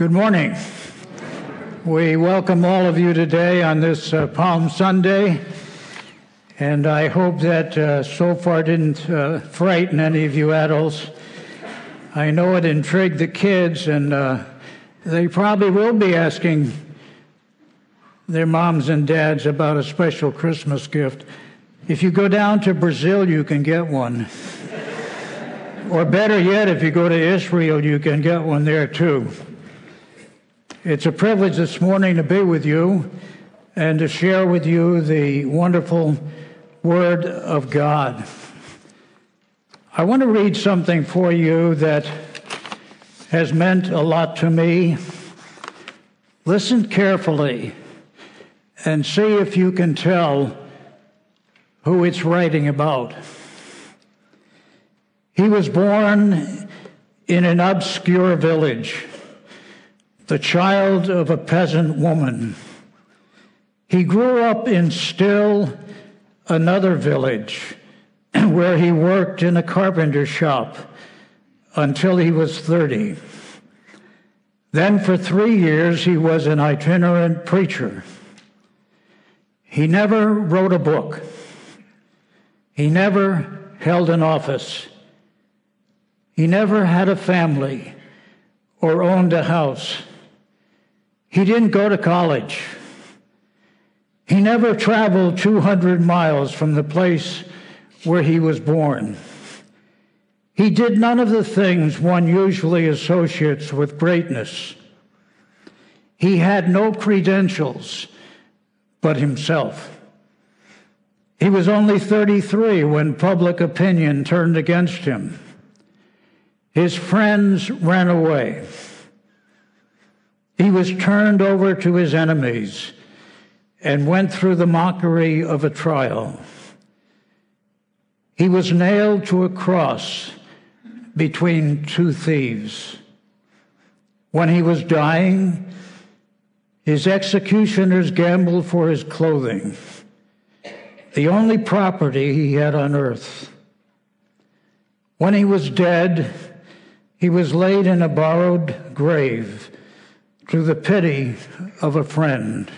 Good morning. We welcome all of you today on this uh, Palm Sunday, and I hope that uh, so far didn't uh, frighten any of you adults. I know it intrigued the kids, and uh, they probably will be asking their moms and dads about a special Christmas gift. If you go down to Brazil, you can get one. or better yet, if you go to Israel, you can get one there too. It's a privilege this morning to be with you and to share with you the wonderful Word of God. I want to read something for you that has meant a lot to me. Listen carefully and see if you can tell who it's writing about. He was born in an obscure village the child of a peasant woman. He grew up in still another village where he worked in a carpenter shop until he was 30. Then, for three years, he was an itinerant preacher. He never wrote a book, he never held an office, he never had a family or owned a house. He didn't go to college. He never traveled 200 miles from the place where he was born. He did none of the things one usually associates with greatness. He had no credentials but himself. He was only 33 when public opinion turned against him. His friends ran away. He was turned over to his enemies and went through the mockery of a trial. He was nailed to a cross between two thieves. When he was dying, his executioners gambled for his clothing, the only property he had on earth. When he was dead, he was laid in a borrowed grave through the pity of a friend.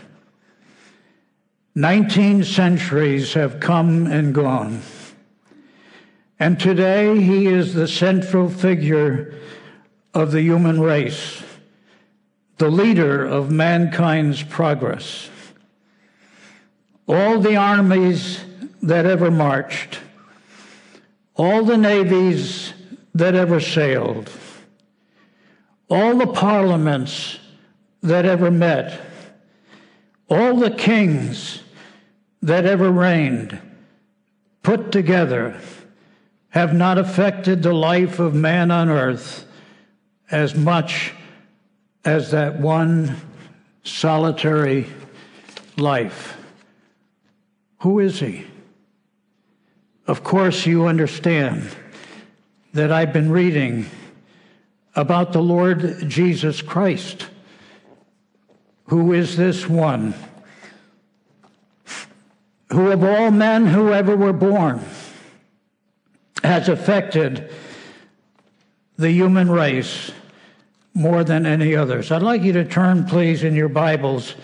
Nineteen centuries have come and gone. And today he is the central figure of the human race, the leader of mankind's progress. All the armies that ever marched, all the navies that ever sailed, all the parliaments that ever met, all the kings that ever reigned, put together, have not affected the life of man on earth as much as that one solitary life. Who is he? Of course, you understand that I've been reading about the Lord Jesus Christ who is this one? Who of all men who ever were born has affected the human race more than any others. I'd like you to turn, please, in your Bibles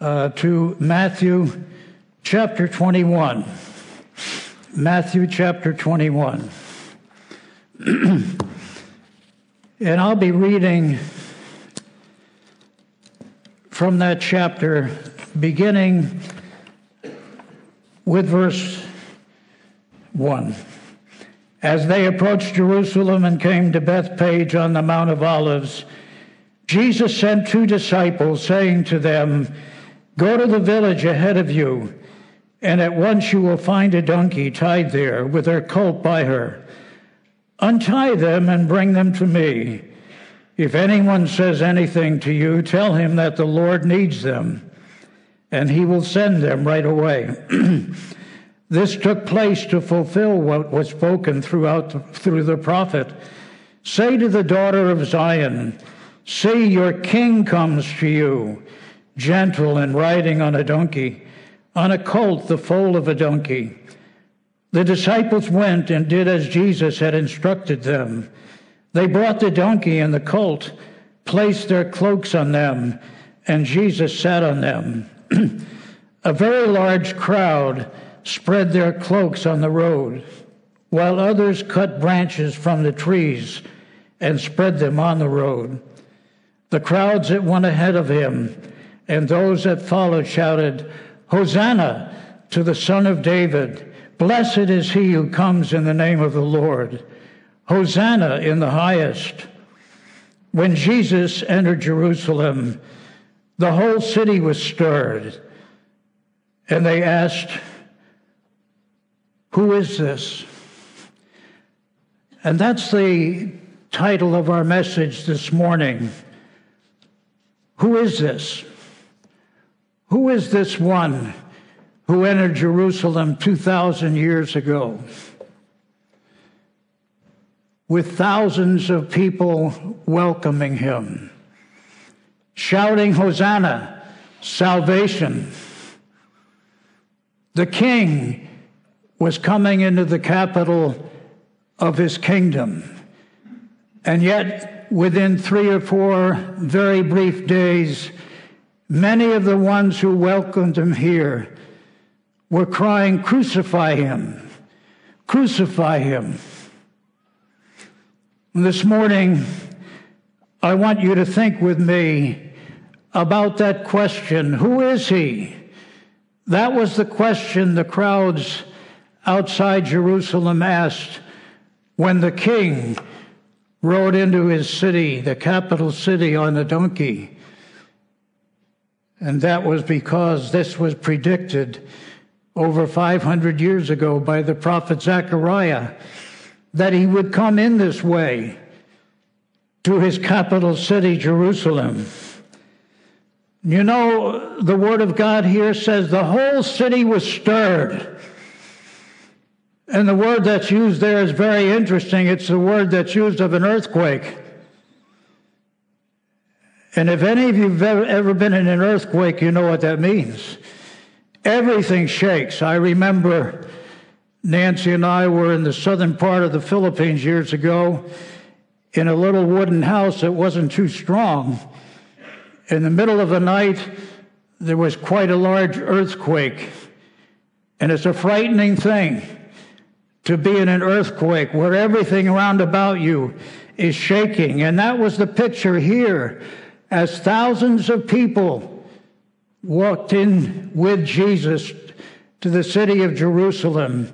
uh, to Matthew chapter 21. Matthew chapter 21. and I'll be reading from that chapter, beginning with verse 1. As they approached Jerusalem and came to Bethpage on the Mount of Olives, Jesus sent two disciples, saying to them, Go to the village ahead of you, and at once you will find a donkey tied there with her colt by her. Untie them and bring them to me. If anyone says anything to you, tell him that the Lord needs them, and he will send them right away. this took place to fulfill what was spoken throughout through the prophet. Say to the daughter of Zion, See, your king comes to you, gentle and riding on a donkey, on a colt, the foal of a donkey. The disciples went and did as Jesus had instructed them. They brought the donkey and the colt, placed their cloaks on them, and Jesus sat on them. a very large crowd spread their cloaks on the road, while others cut branches from the trees and spread them on the road. The crowds that went ahead of him and those that followed shouted, Hosanna to the Son of David! Blessed is he who comes in the name of the Lord. Hosanna in the highest. When Jesus entered Jerusalem, the whole city was stirred, and they asked, Who is this? And that's the title of our message this morning. Who is this? Who is this one who entered Jerusalem 2,000 years ago? With thousands of people welcoming him, shouting, Hosanna, salvation. The king was coming into the capital of his kingdom. And yet, within three or four very brief days, many of the ones who welcomed him here were crying, Crucify him! Crucify him! This morning, I want you to think with me about that question Who is he? That was the question the crowds outside Jerusalem asked when the king rode into his city, the capital city, on a donkey. And that was because this was predicted over 500 years ago by the prophet Zechariah that he would come in this way to his capital city, Jerusalem. You know, the Word of God here says the whole city was stirred. And the word that's used there is very interesting. It's the word that's used of an earthquake. And if any of you have ever, been in an earthquake, you know what that means. Everything shakes. I remember Nancy and I were in the southern part of the Philippines years ago in a little wooden house that wasn't too strong. In the middle of the night, there was quite a large earthquake. And it's a frightening thing to be in an earthquake where everything around about you is shaking. And that was the picture here as thousands of people walked in with Jesus to the city of Jerusalem.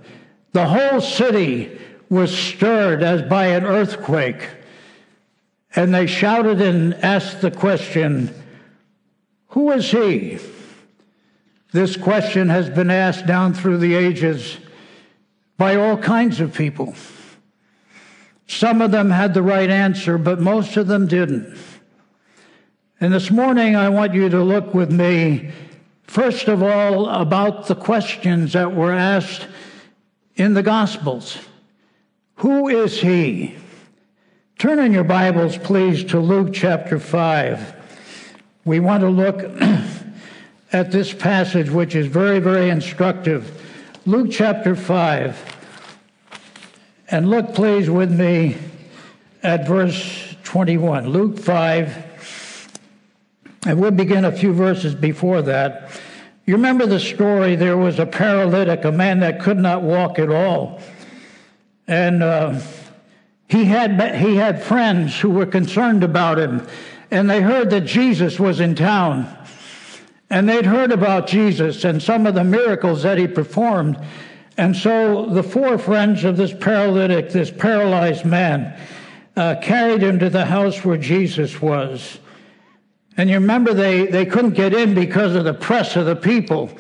The whole city was stirred as by an earthquake. And they shouted and asked the question, Who is he? This question has been asked down through the ages by all kinds of people. Some of them had the right answer, but most of them didn't. And this morning, I want you to look with me, first of all, about the questions that were asked in the Gospels. Who is he? Turn in your Bibles, please, to Luke chapter 5. We want to look at this passage, which is very, very instructive. Luke chapter 5. And look, please, with me at verse 21. Luke 5. And we'll begin a few verses before that. You remember the story? There was a paralytic, a man that could not walk at all. And uh, he, had, he had friends who were concerned about him. And they heard that Jesus was in town. And they'd heard about Jesus and some of the miracles that he performed. And so the four friends of this paralytic, this paralyzed man, uh, carried him to the house where Jesus was. And you remember they, they couldn't get in because of the press of the people.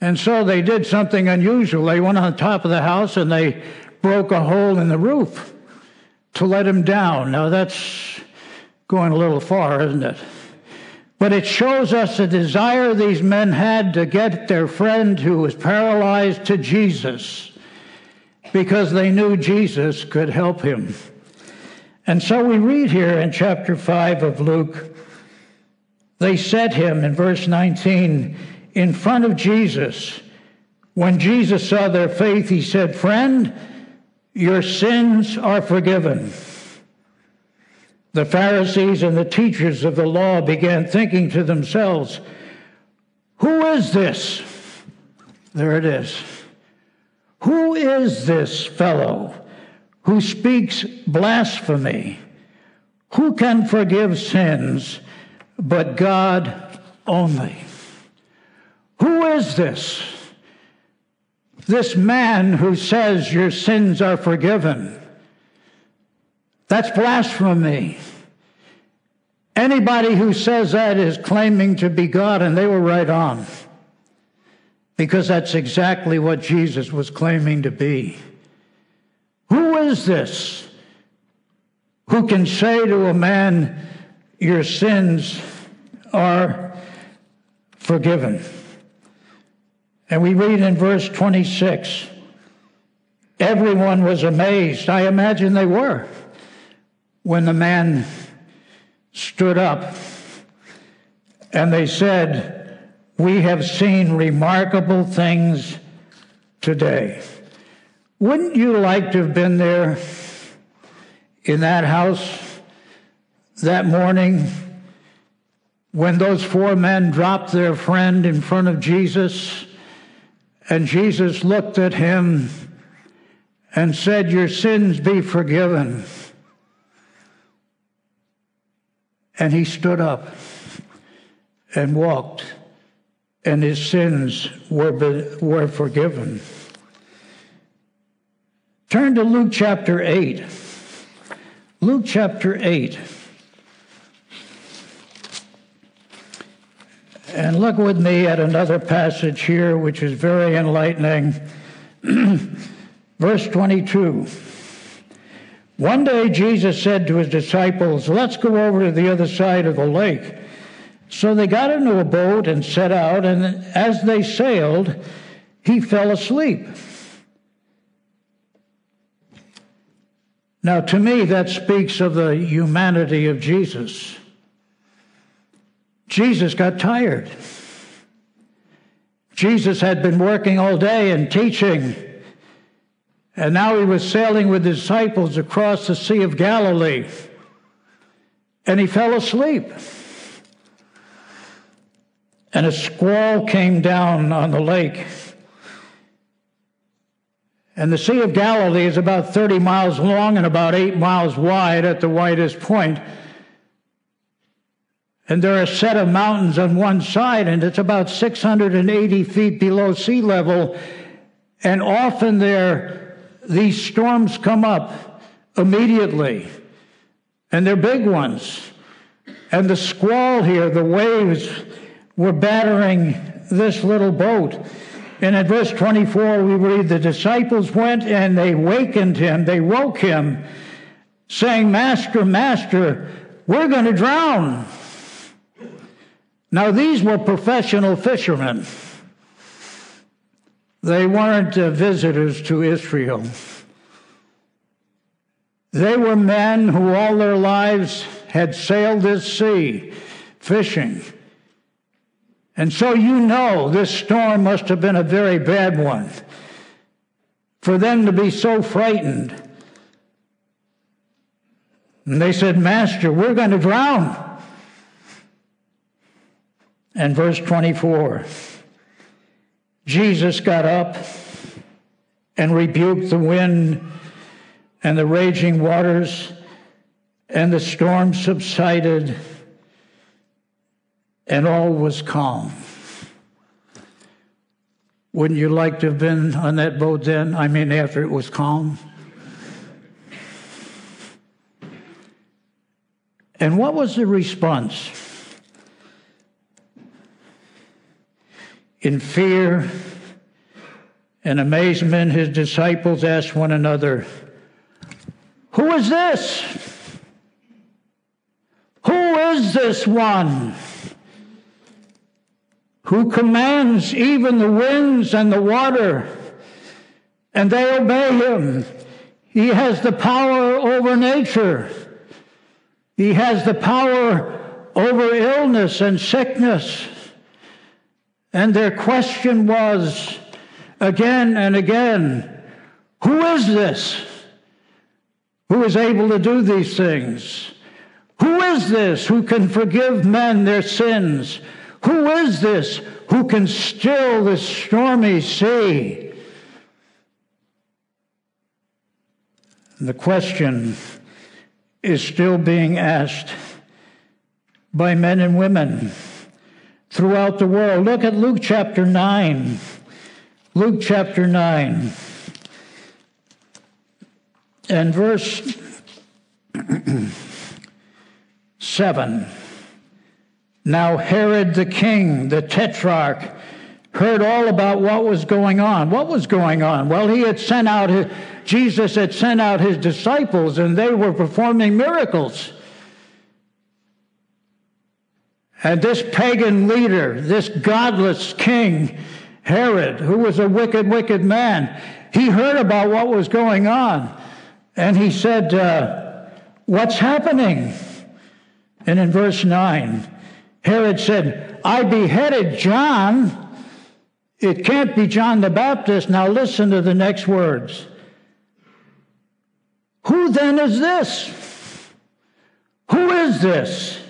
And so they did something unusual. They went on top of the house and they broke a hole in the roof to let him down. Now that's going a little far, isn't it? But it shows us the desire these men had to get their friend who was paralyzed to Jesus because they knew Jesus could help him. And so we read here in chapter 5 of Luke they set him, in verse 19, in front of Jesus. When Jesus saw their faith, he said, Friend, your sins are forgiven. the Pharisees and the teachers of the law began thinking to themselves, Who is this? There it is. Who is this fellow who speaks blasphemy? Who can forgive sins but God only? Who is this? This man who says your sins are forgiven. That's blasphemy. Anybody who says that is claiming to be God, and they were right on. Because that's exactly what Jesus was claiming to be. Who is this who can say to a man, Your sins are forgiven? And we read in verse 26 everyone was amazed. I imagine they were when the man stood up and they said, We have seen remarkable things today. Wouldn't you like to have been there in that house that morning when those four men dropped their friend in front of Jesus and Jesus looked at him and said, Your sins be forgiven? And he stood up and walked, and his sins were, were forgiven. Turn to Luke chapter 8. Luke chapter 8. And look with me at another passage here, which is very enlightening. Verse 22. One day Jesus said to his disciples, Let's go over to the other side of the lake. So they got into a boat and set out, and as they sailed, he fell asleep. Now, to me, that speaks of the humanity of Jesus. Jesus got tired. Jesus had been working all day and teaching. And now he was sailing with his disciples across the Sea of Galilee. And he fell asleep. And a squall came down on the lake. And the Sea of Galilee is about 30 miles long and about 8 miles wide at the widest point. And there are a set of mountains on one side, and it's about 680 feet below sea level. And often there these storms come up immediately, and they're big ones. And the squall here, the waves were battering this little boat. And in verse 24, we read, The disciples went and they wakened him, they woke him, saying, Master, Master, we're going to drown. Now, these were professional fishermen. They weren't uh, visitors to Israel. They were men who all their lives had sailed this sea fishing. And so you know this storm must have been a very bad one for them to be so frightened. And they said, Master, we're going to drown. And verse 24. Jesus got up and rebuked the wind and the raging waters, and the storm subsided, and all was calm. Wouldn't you like to have been on that boat then? I mean, after it was calm? And what was the response? In fear and amazement, his disciples asked one another, Who is this? Who is this one who commands even the winds and the water, and they obey him? He has the power over nature. He has the power over illness and sickness. And their question was again and again Who is this who is able to do these things? Who is this who can forgive men their sins? Who is this who can still the stormy sea? The question is still being asked by men and women throughout the world. Look at Luke chapter 9. Luke chapter 9 and verse 7. Now Herod the king, the tetrarch, heard all about what was going on. What was going on? Well, he had sent out his, Jesus had sent out his disciples and they were performing miracles. And this pagan leader, this godless king, Herod, who was a wicked, wicked man, he heard about what was going on. And he said, uh, What's happening? And in verse 9, Herod said, I beheaded John. It can't be John the Baptist. Now listen to the next words. Who then is this? Who is this?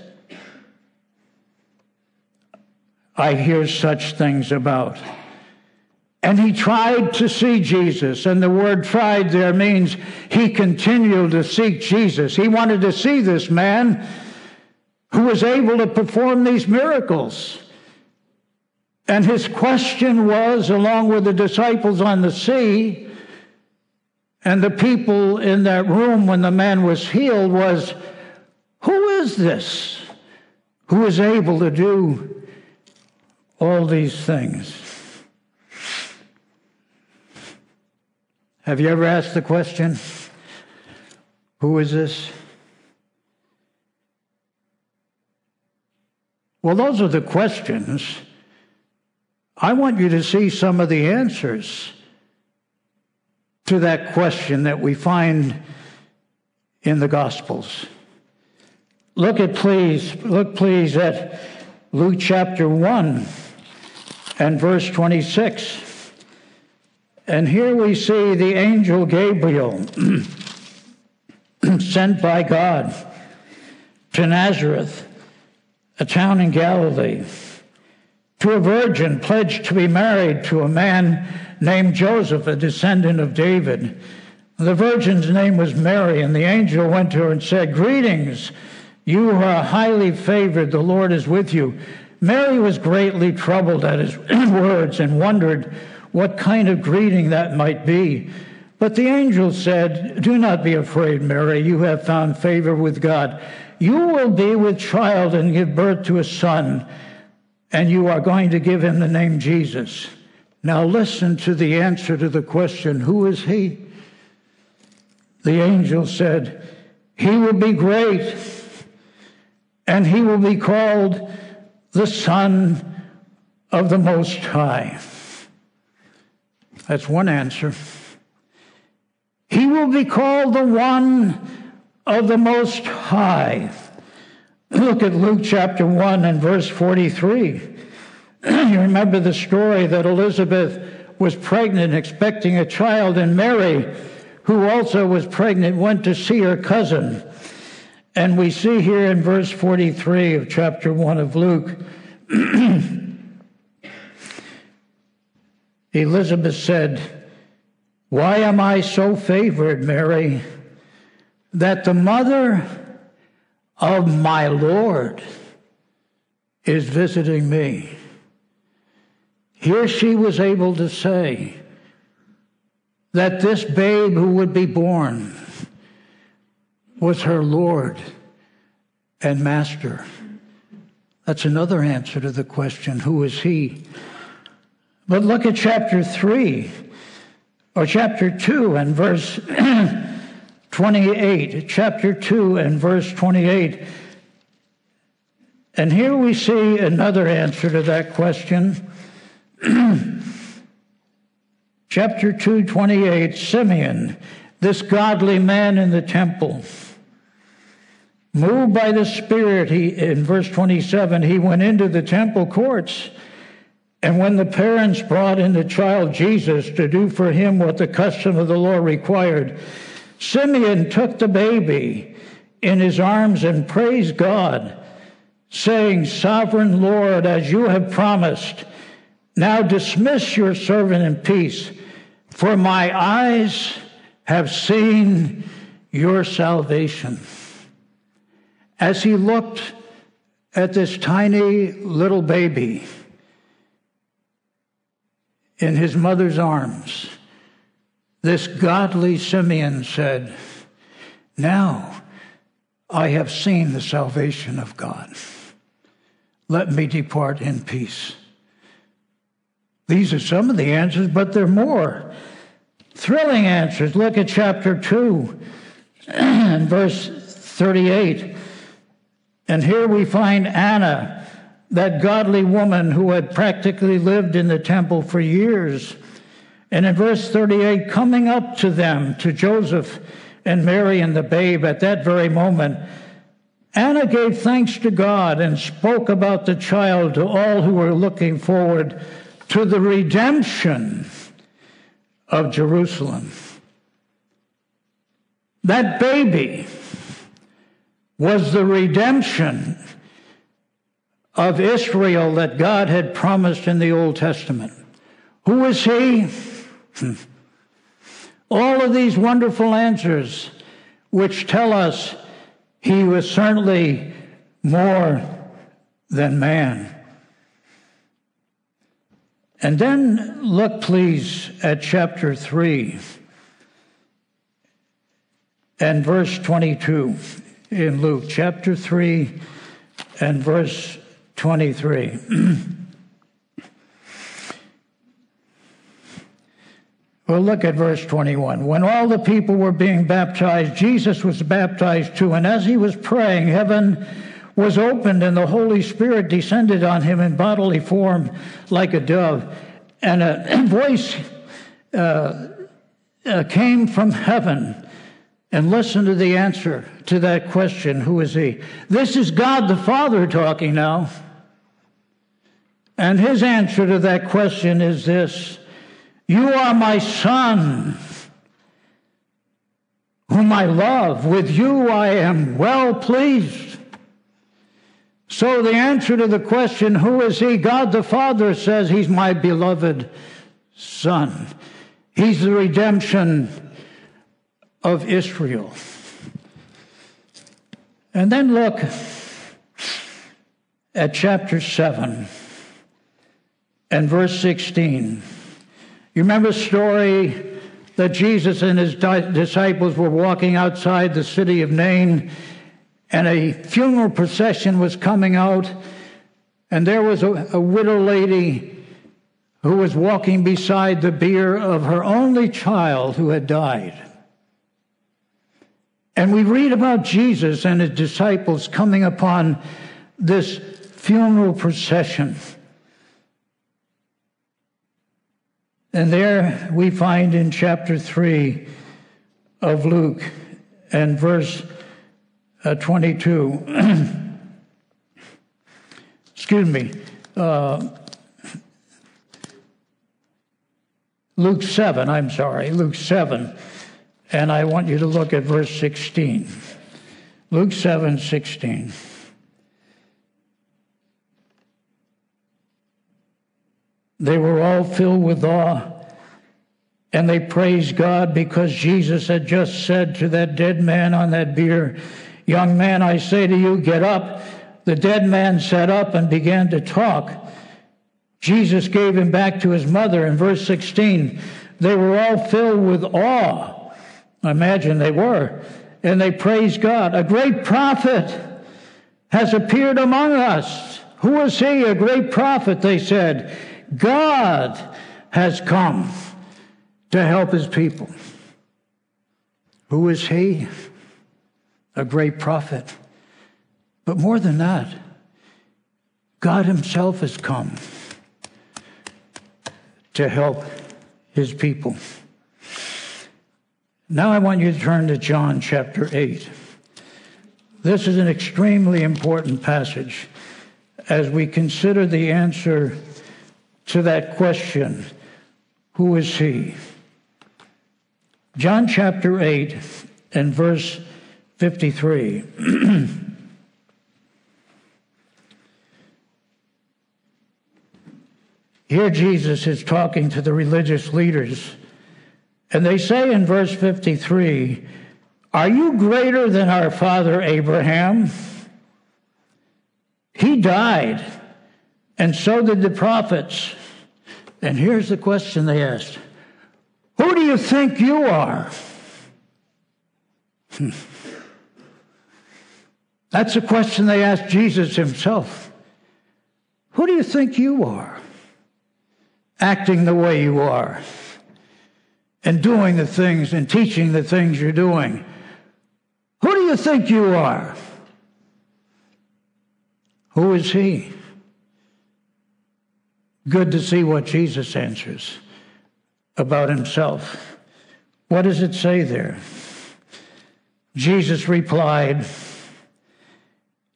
I hear such things about. And he tried to see Jesus. And the word tried there means he continued to seek Jesus. He wanted to see this man who was able to perform these miracles. And his question was, along with the disciples on the sea and the people in that room when the man was healed, was, Who is this who is able to do all these things? Have you ever asked the question, Who is this? Well, those are the questions. I want you to see some of the answers to that question that we find in the Gospels. Look at please, look please at Luke chapter 1 and verse 26. And here we see the angel Gabriel sent by God to Nazareth, a town in Galilee, to a virgin pledged to be married to a man named Joseph, a descendant of David. The virgin's name was Mary, and the angel went to her and said, Greetings, you are highly favored, the Lord is with you. Mary was greatly troubled at his words and wondered what kind of greeting that might be. But the angel said, Do not be afraid, Mary. You have found favor with God. You will be with child and give birth to a son, and you are going to give him the name Jesus. Now listen to the answer to the question Who is he? The angel said, He will be great, and he will be called the Son of the Most High. That's one answer. He will be called the one of the Most High. Look at Luke chapter 1 and verse 43. you remember the story that Elizabeth was pregnant, expecting a child, and Mary, who also was pregnant, went to see her cousin. And we see here in verse 43 of chapter 1 of Luke Elizabeth said, Why am I so favored, Mary, that the mother of my Lord is visiting me? Here she was able to say that this babe who would be born was her Lord and Master. That's another answer to the question who is he? But look at chapter 3 or chapter 2 and verse 28. Chapter 2 and verse 28. And here we see another answer to that question. chapter 2, 28. Simeon, this godly man in the temple, moved by the Spirit, he, in verse 27, he went into the temple courts and when the parents brought in the child Jesus to do for him what the custom of the law required, Simeon took the baby in his arms and praised God, saying, Sovereign Lord, as you have promised, now dismiss your servant in peace, for my eyes have seen your salvation. As he looked at this tiny little baby in his mother's arms, this godly Simeon said, Now I have seen the salvation of God. Let me depart in peace. These are some of the answers, but there are more. Thrilling answers. Look at chapter 2 and verse 38. And here we find Anna, that godly woman who had practically lived in the temple for years. And in verse 38, coming up to them, to Joseph and Mary and the babe at that very moment, Anna gave thanks to God and spoke about the child to all who were looking forward to the redemption of Jerusalem. That baby was the redemption of Israel that God had promised in the Old Testament. Who is he? All of these wonderful answers, which tell us he was certainly more than man. And then look, please, at chapter 3 and verse 22 in Luke, chapter 3 and verse 23. well, look at verse 21. When all the people were being baptized, Jesus was baptized too. And as he was praying, heaven was opened and the Holy Spirit descended on him in bodily form like a dove. And a voice uh, uh, came from heaven. And listen to the answer to that question Who is he? This is God the Father talking now. And his answer to that question is this You are my son, whom I love. With you I am well pleased. So, the answer to the question, who is he? God the Father says he's my beloved Son. He's the redemption of Israel. And then look at chapter 7 and verse 16. You remember the story that Jesus and his disciples were walking outside the city of Nain and a funeral procession was coming out, and there was a, a widow lady who was walking beside the bier of her only child who had died. And we read about Jesus and his disciples coming upon this funeral procession. And there we find in chapter 3 of Luke and verse uh, 22. Excuse me. Uh, Luke 7, I'm sorry, Luke 7. And I want you to look at verse 16. Luke 7, 16. They were all filled with awe and they praised God because Jesus had just said to that dead man on that bier, Young man, I say to you, get up. The dead man sat up and began to talk. Jesus gave him back to his mother. In verse 16, they were all filled with awe. I imagine they were. And they praised God. A great prophet has appeared among us. Who is he? A great prophet, they said. God has come to help his people. Who is he? a great prophet. But more than that, God Himself has come to help His people. Now I want you to turn to John chapter 8. This is an extremely important passage as we consider the answer to that question who is He? John chapter 8 and verse 53. Here, Jesus is talking to the religious leaders, and they say in verse 53 Are you greater than our father Abraham? He died, and so did the prophets. And here's the question they asked Who do you think you are? Hmm. That's a question they asked Jesus himself. Who do you think you are? acting the way you are and doing the things and teaching the things you're doing. Who do you think you are? Who is he? Good to see what Jesus answers about himself. What does it say there? Jesus replied,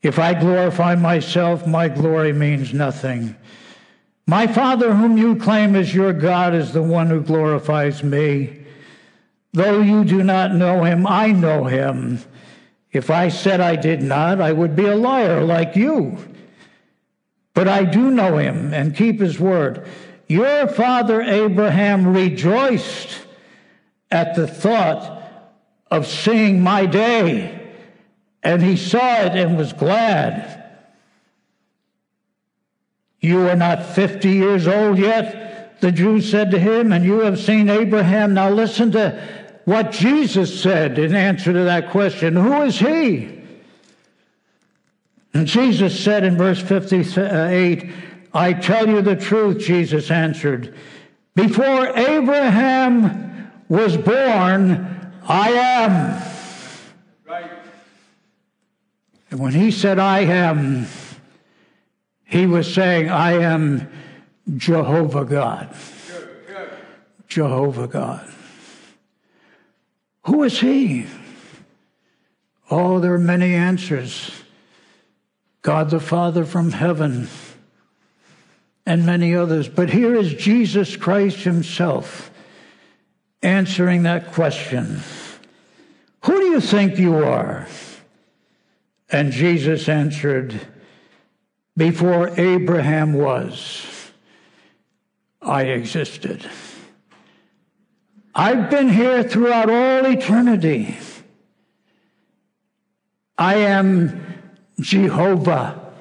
If I glorify myself, my glory means nothing. My Father, whom you claim as your God, is the one who glorifies me. Though you do not know him, I know him. If I said I did not, I would be a liar like you. But I do know him and keep his word. Your father Abraham rejoiced at the thought of seeing my day, and he saw it and was glad. You are not 50 years old yet, the Jews said to him, and you have seen Abraham. Now listen to what Jesus said in answer to that question Who is he? And Jesus said in verse 58, I tell you the truth, Jesus answered. Before Abraham was born, I am. Right. And when he said, I am, he was saying, I am Jehovah God. Jehovah God. Who is he? Oh, there are many answers. God the Father from heaven, and many others. But here is Jesus Christ Himself answering that question Who do you think you are? And Jesus answered, before Abraham was, I existed. I've been here throughout all eternity. I am Jehovah,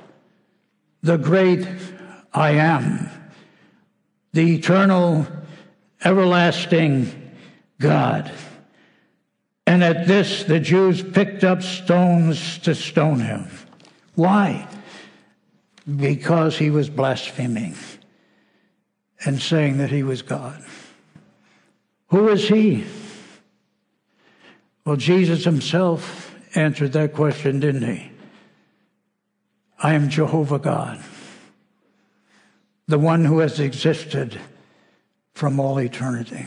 the great I am, the eternal, everlasting God. And at this, the Jews picked up stones to stone him. Why? Because he was blaspheming and saying that he was God. Who is he? Well, Jesus himself answered that question, didn't he? I am Jehovah God, the one who has existed from all eternity.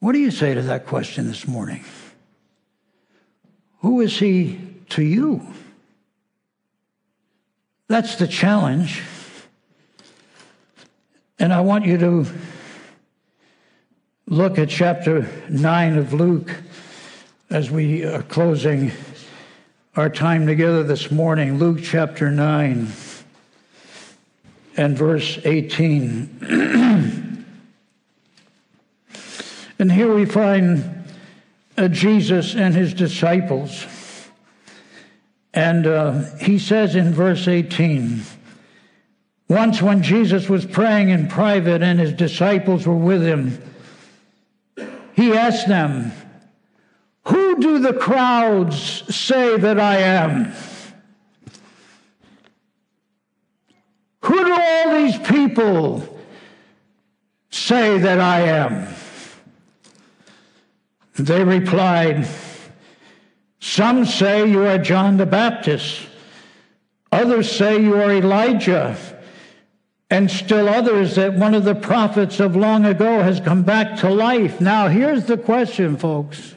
What do you say to that question this morning? Who is he to you? That's the challenge. And I want you to look at chapter 9 of Luke as we are closing our time together this morning. Luke chapter 9 and verse 18. and here we find uh, Jesus and his disciples. And uh, he says in verse 18, once when Jesus was praying in private and his disciples were with him, he asked them, Who do the crowds say that I am? Who do all these people say that I am? They replied, some say you are John the Baptist. Others say you are Elijah. And still others that one of the prophets of long ago has come back to life. Now, here's the question, folks.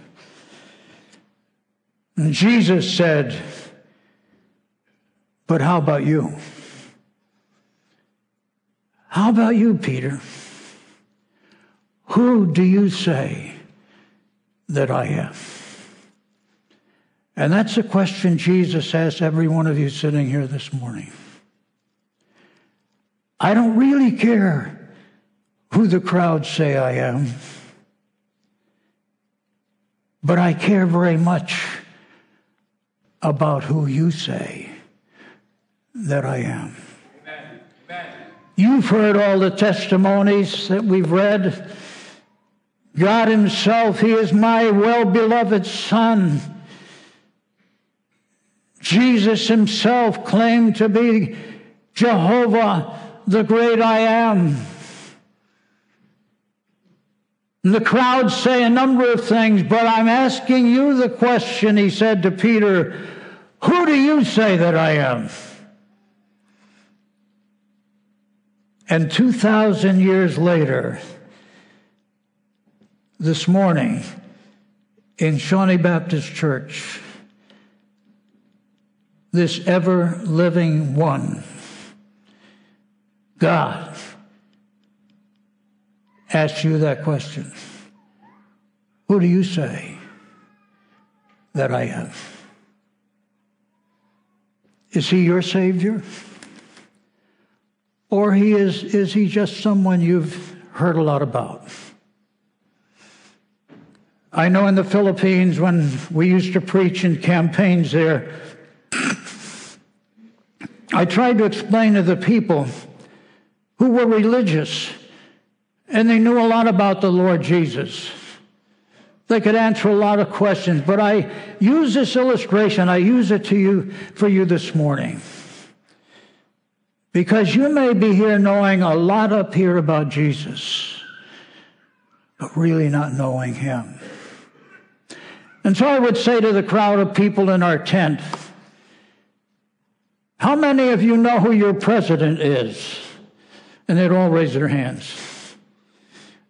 And Jesus said, But how about you? How about you, Peter? Who do you say that I am? And that's the question Jesus asks every one of you sitting here this morning. I don't really care who the crowd say I am, but I care very much about who you say that I am. Amen. Amen. You've heard all the testimonies that we've read. God Himself, He is my well beloved Son. Jesus Himself claimed to be Jehovah, the great I am. And the crowds say a number of things, but I'm asking you the question, he said to Peter, Who do you say that I am? And 2,000 years later, this morning, in Shawnee Baptist Church, this ever living one, God, asks you that question Who do you say that I am? Is he your Savior? Or he is, is he just someone you've heard a lot about? I know in the Philippines, when we used to preach in campaigns there, I tried to explain to the people who were religious and they knew a lot about the Lord Jesus. They could answer a lot of questions, but I use this illustration, I use it to you for you this morning. Because you may be here knowing a lot up here about Jesus, but really not knowing him. And so I would say to the crowd of people in our tent, how many of you know who your president is? And they'd all raise their hands.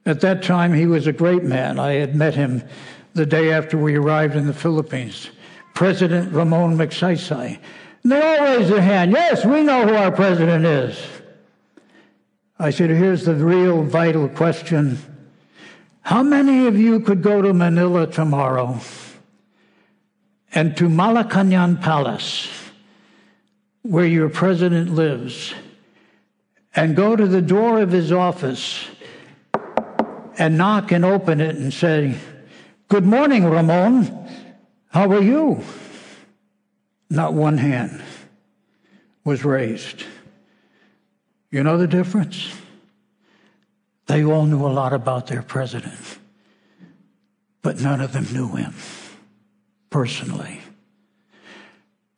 At that time, he was a great man. I had met him the day after we arrived in the Philippines. President Ramon Magsaysay. And they all raised their hand. Yes, we know who our president is. I said, here's the real vital question. How many of you could go to Manila tomorrow and to Malacañang Palace, where your president lives, and go to the door of his office and knock and open it and say, Good morning, Ramon. How are you? Not one hand was raised. You know the difference? They all knew a lot about their president, but none of them knew him personally.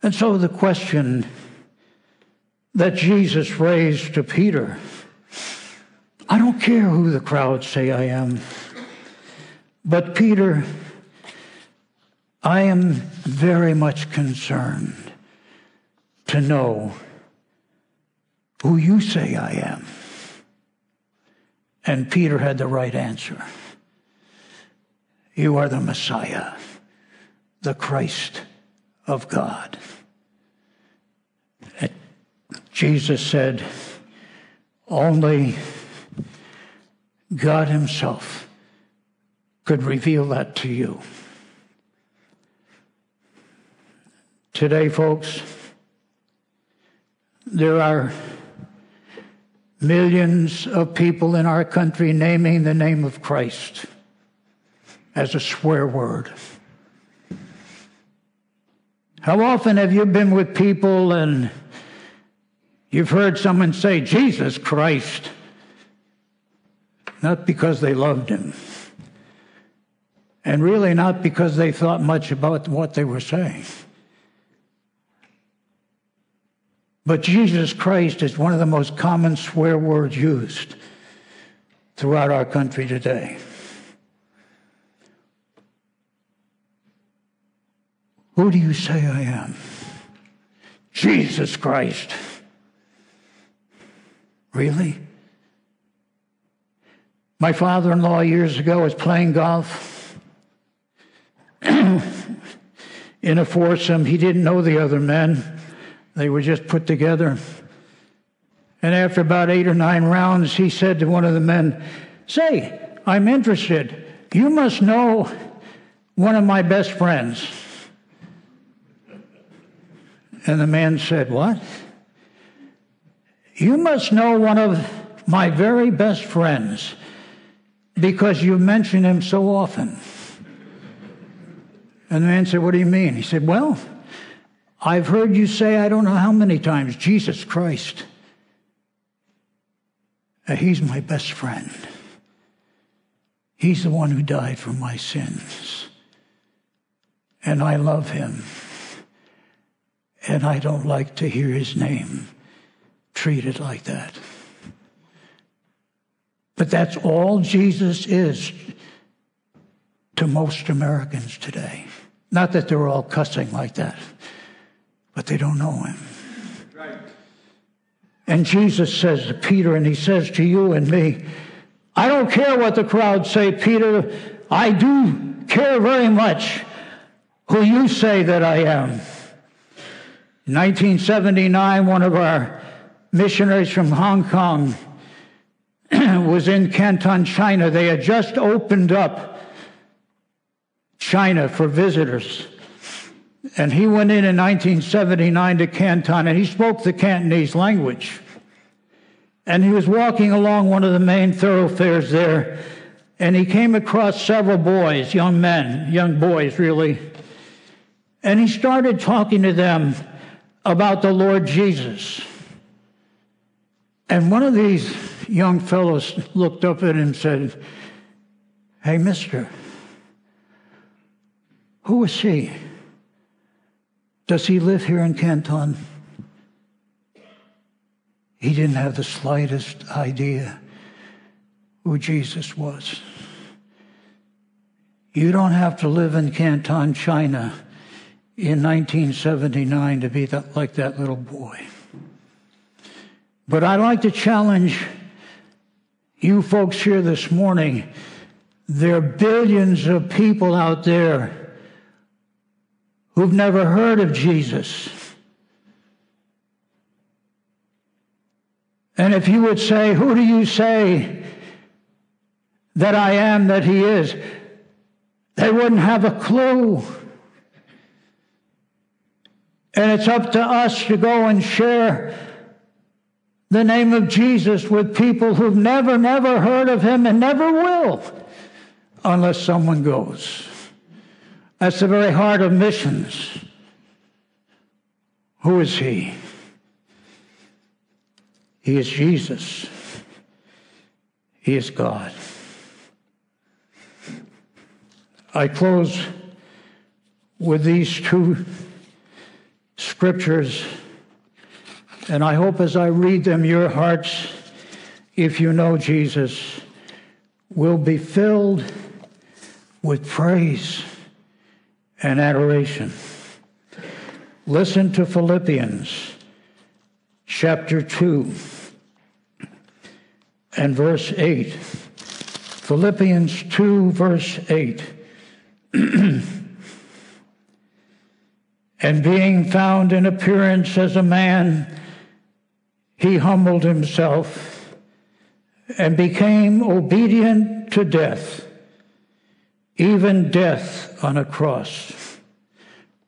And so the question that Jesus raised to Peter I don't care who the crowd say I am. But, Peter, I am very much concerned to know who you say I am. And Peter had the right answer. You are the Messiah, the Christ of God. Jesus said, Only God Himself could reveal that to you. Today, folks, there are millions of people in our country naming the name of Christ as a swear word. How often have you been with people and you've heard someone say, Jesus Christ? not because they loved him, and really not because they thought much about what they were saying. But Jesus Christ is one of the most common swear words used throughout our country today. Who do you say I am? Jesus Christ. Really? My father in law years ago was playing golf in a foursome. He didn't know the other men, they were just put together. And after about eight or nine rounds, he said to one of the men, Say, I'm interested. You must know one of my best friends. And the man said, What? You must know one of my very best friends because you mention him so often. And the man said, What do you mean? He said, Well, I've heard you say, I don't know how many times, Jesus Christ. He's my best friend. He's the one who died for my sins. And I love him. And I don't like to hear his name treated like that. But that's all Jesus is to most Americans today. Not that they're all cussing like that, but they don't know him. Right. And Jesus says to Peter, and he says to you and me, I don't care what the crowd say, Peter. I do care very much who you say that I am. In 1979, one of our missionaries from Hong Kong was in Canton, China. They had just opened up China for visitors. And he went in in 1979 to Canton and he spoke the Cantonese language. And he was walking along one of the main thoroughfares there and he came across several boys, young men, young boys really. And he started talking to them about the Lord Jesus. And one of these young fellows looked up at him and said, Hey, mister, who is he? Does he live here in Canton? He didn't have the slightest idea who Jesus was. You don't have to live in Canton, China in 1979 to be that, like that little boy. But I'd like to challenge you folks here this morning. There are billions of people out there who've never heard of Jesus. And if you would say, Who do you say that I am that he is? They wouldn't have a clue. And it's up to us to go and share the name of Jesus with people who've never, never heard of him and never will unless someone goes. That's the very heart of missions. Who is he? He is Jesus. He is God. I close with these two scriptures and I hope as I read them, your hearts, if you know Jesus, will be filled with praise and adoration. Listen to Philippians chapter 2 and verse 8. Philippians 2, verse 8. and being found in appearance as a man, he humbled himself and became obedient to death, even death on a cross.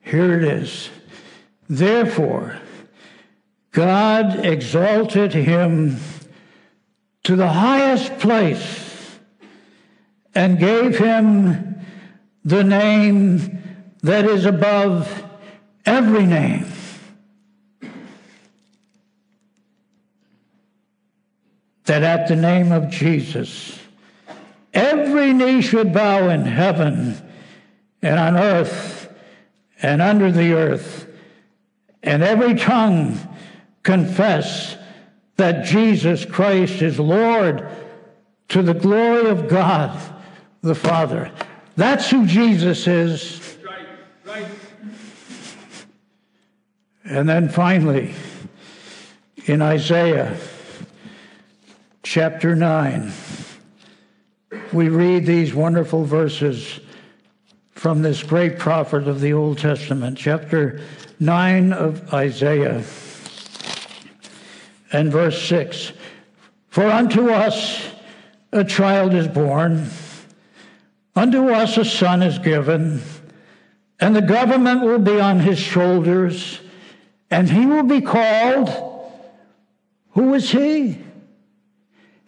Here it is. Therefore, God exalted him to the highest place and gave him the name that is above every name that at the name of Jesus, every knee should bow in heaven and on earth and under the earth, and every tongue confess that Jesus Christ is Lord to the glory of God the Father. That's who Jesus is. And then finally, in Isaiah chapter 9, we read these wonderful verses from this great prophet of the Old Testament, chapter 9 of Isaiah, and verse 6 For unto us a child is born, Unto us a son is given, and the government will be on his shoulders, and he will be called. Who is he?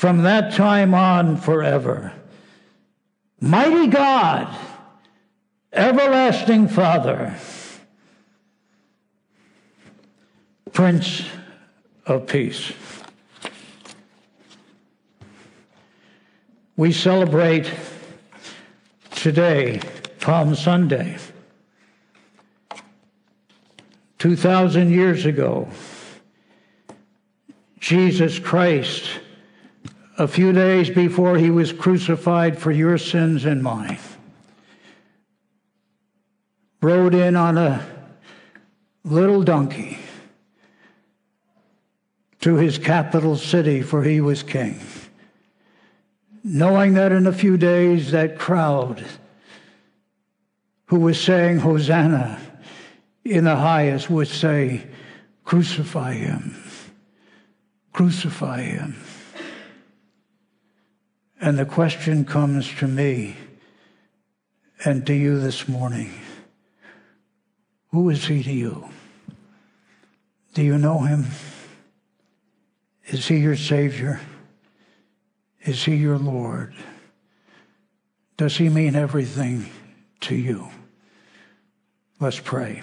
from that time on forever. Mighty God, everlasting Father, Prince of Peace. We celebrate today, Palm Sunday. 2,000 years ago, Jesus Christ, a few days before he was crucified for your sins and mine, rode in on a little donkey to his capital city, for he was king. Knowing that in a few days that crowd who was saying Hosanna in the highest would say, Crucify him, crucify him. And the question comes to me and to you this morning Who is he to you? Do you know him? Is he your Savior? Is he your Lord? Does he mean everything to you? Let's pray.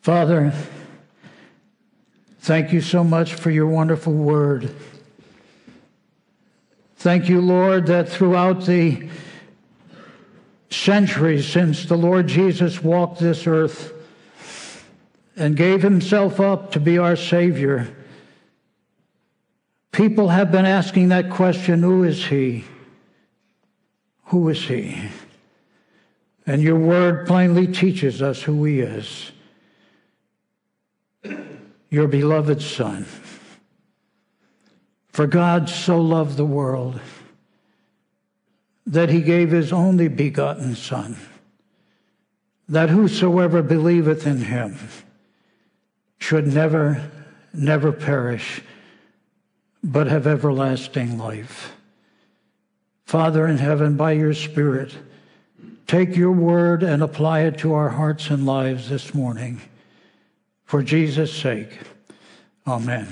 Father, thank you so much for your wonderful word. Thank you, Lord, that throughout the centuries since the Lord Jesus walked this earth and gave himself up to be our Savior, People have been asking that question who is he? Who is he? And your word plainly teaches us who he is your beloved Son. For God so loved the world that he gave his only begotten Son, that whosoever believeth in him should never, never perish but have everlasting life. Father in heaven, by your Spirit, take your word and apply it to our hearts and lives this morning. For Jesus' sake, amen.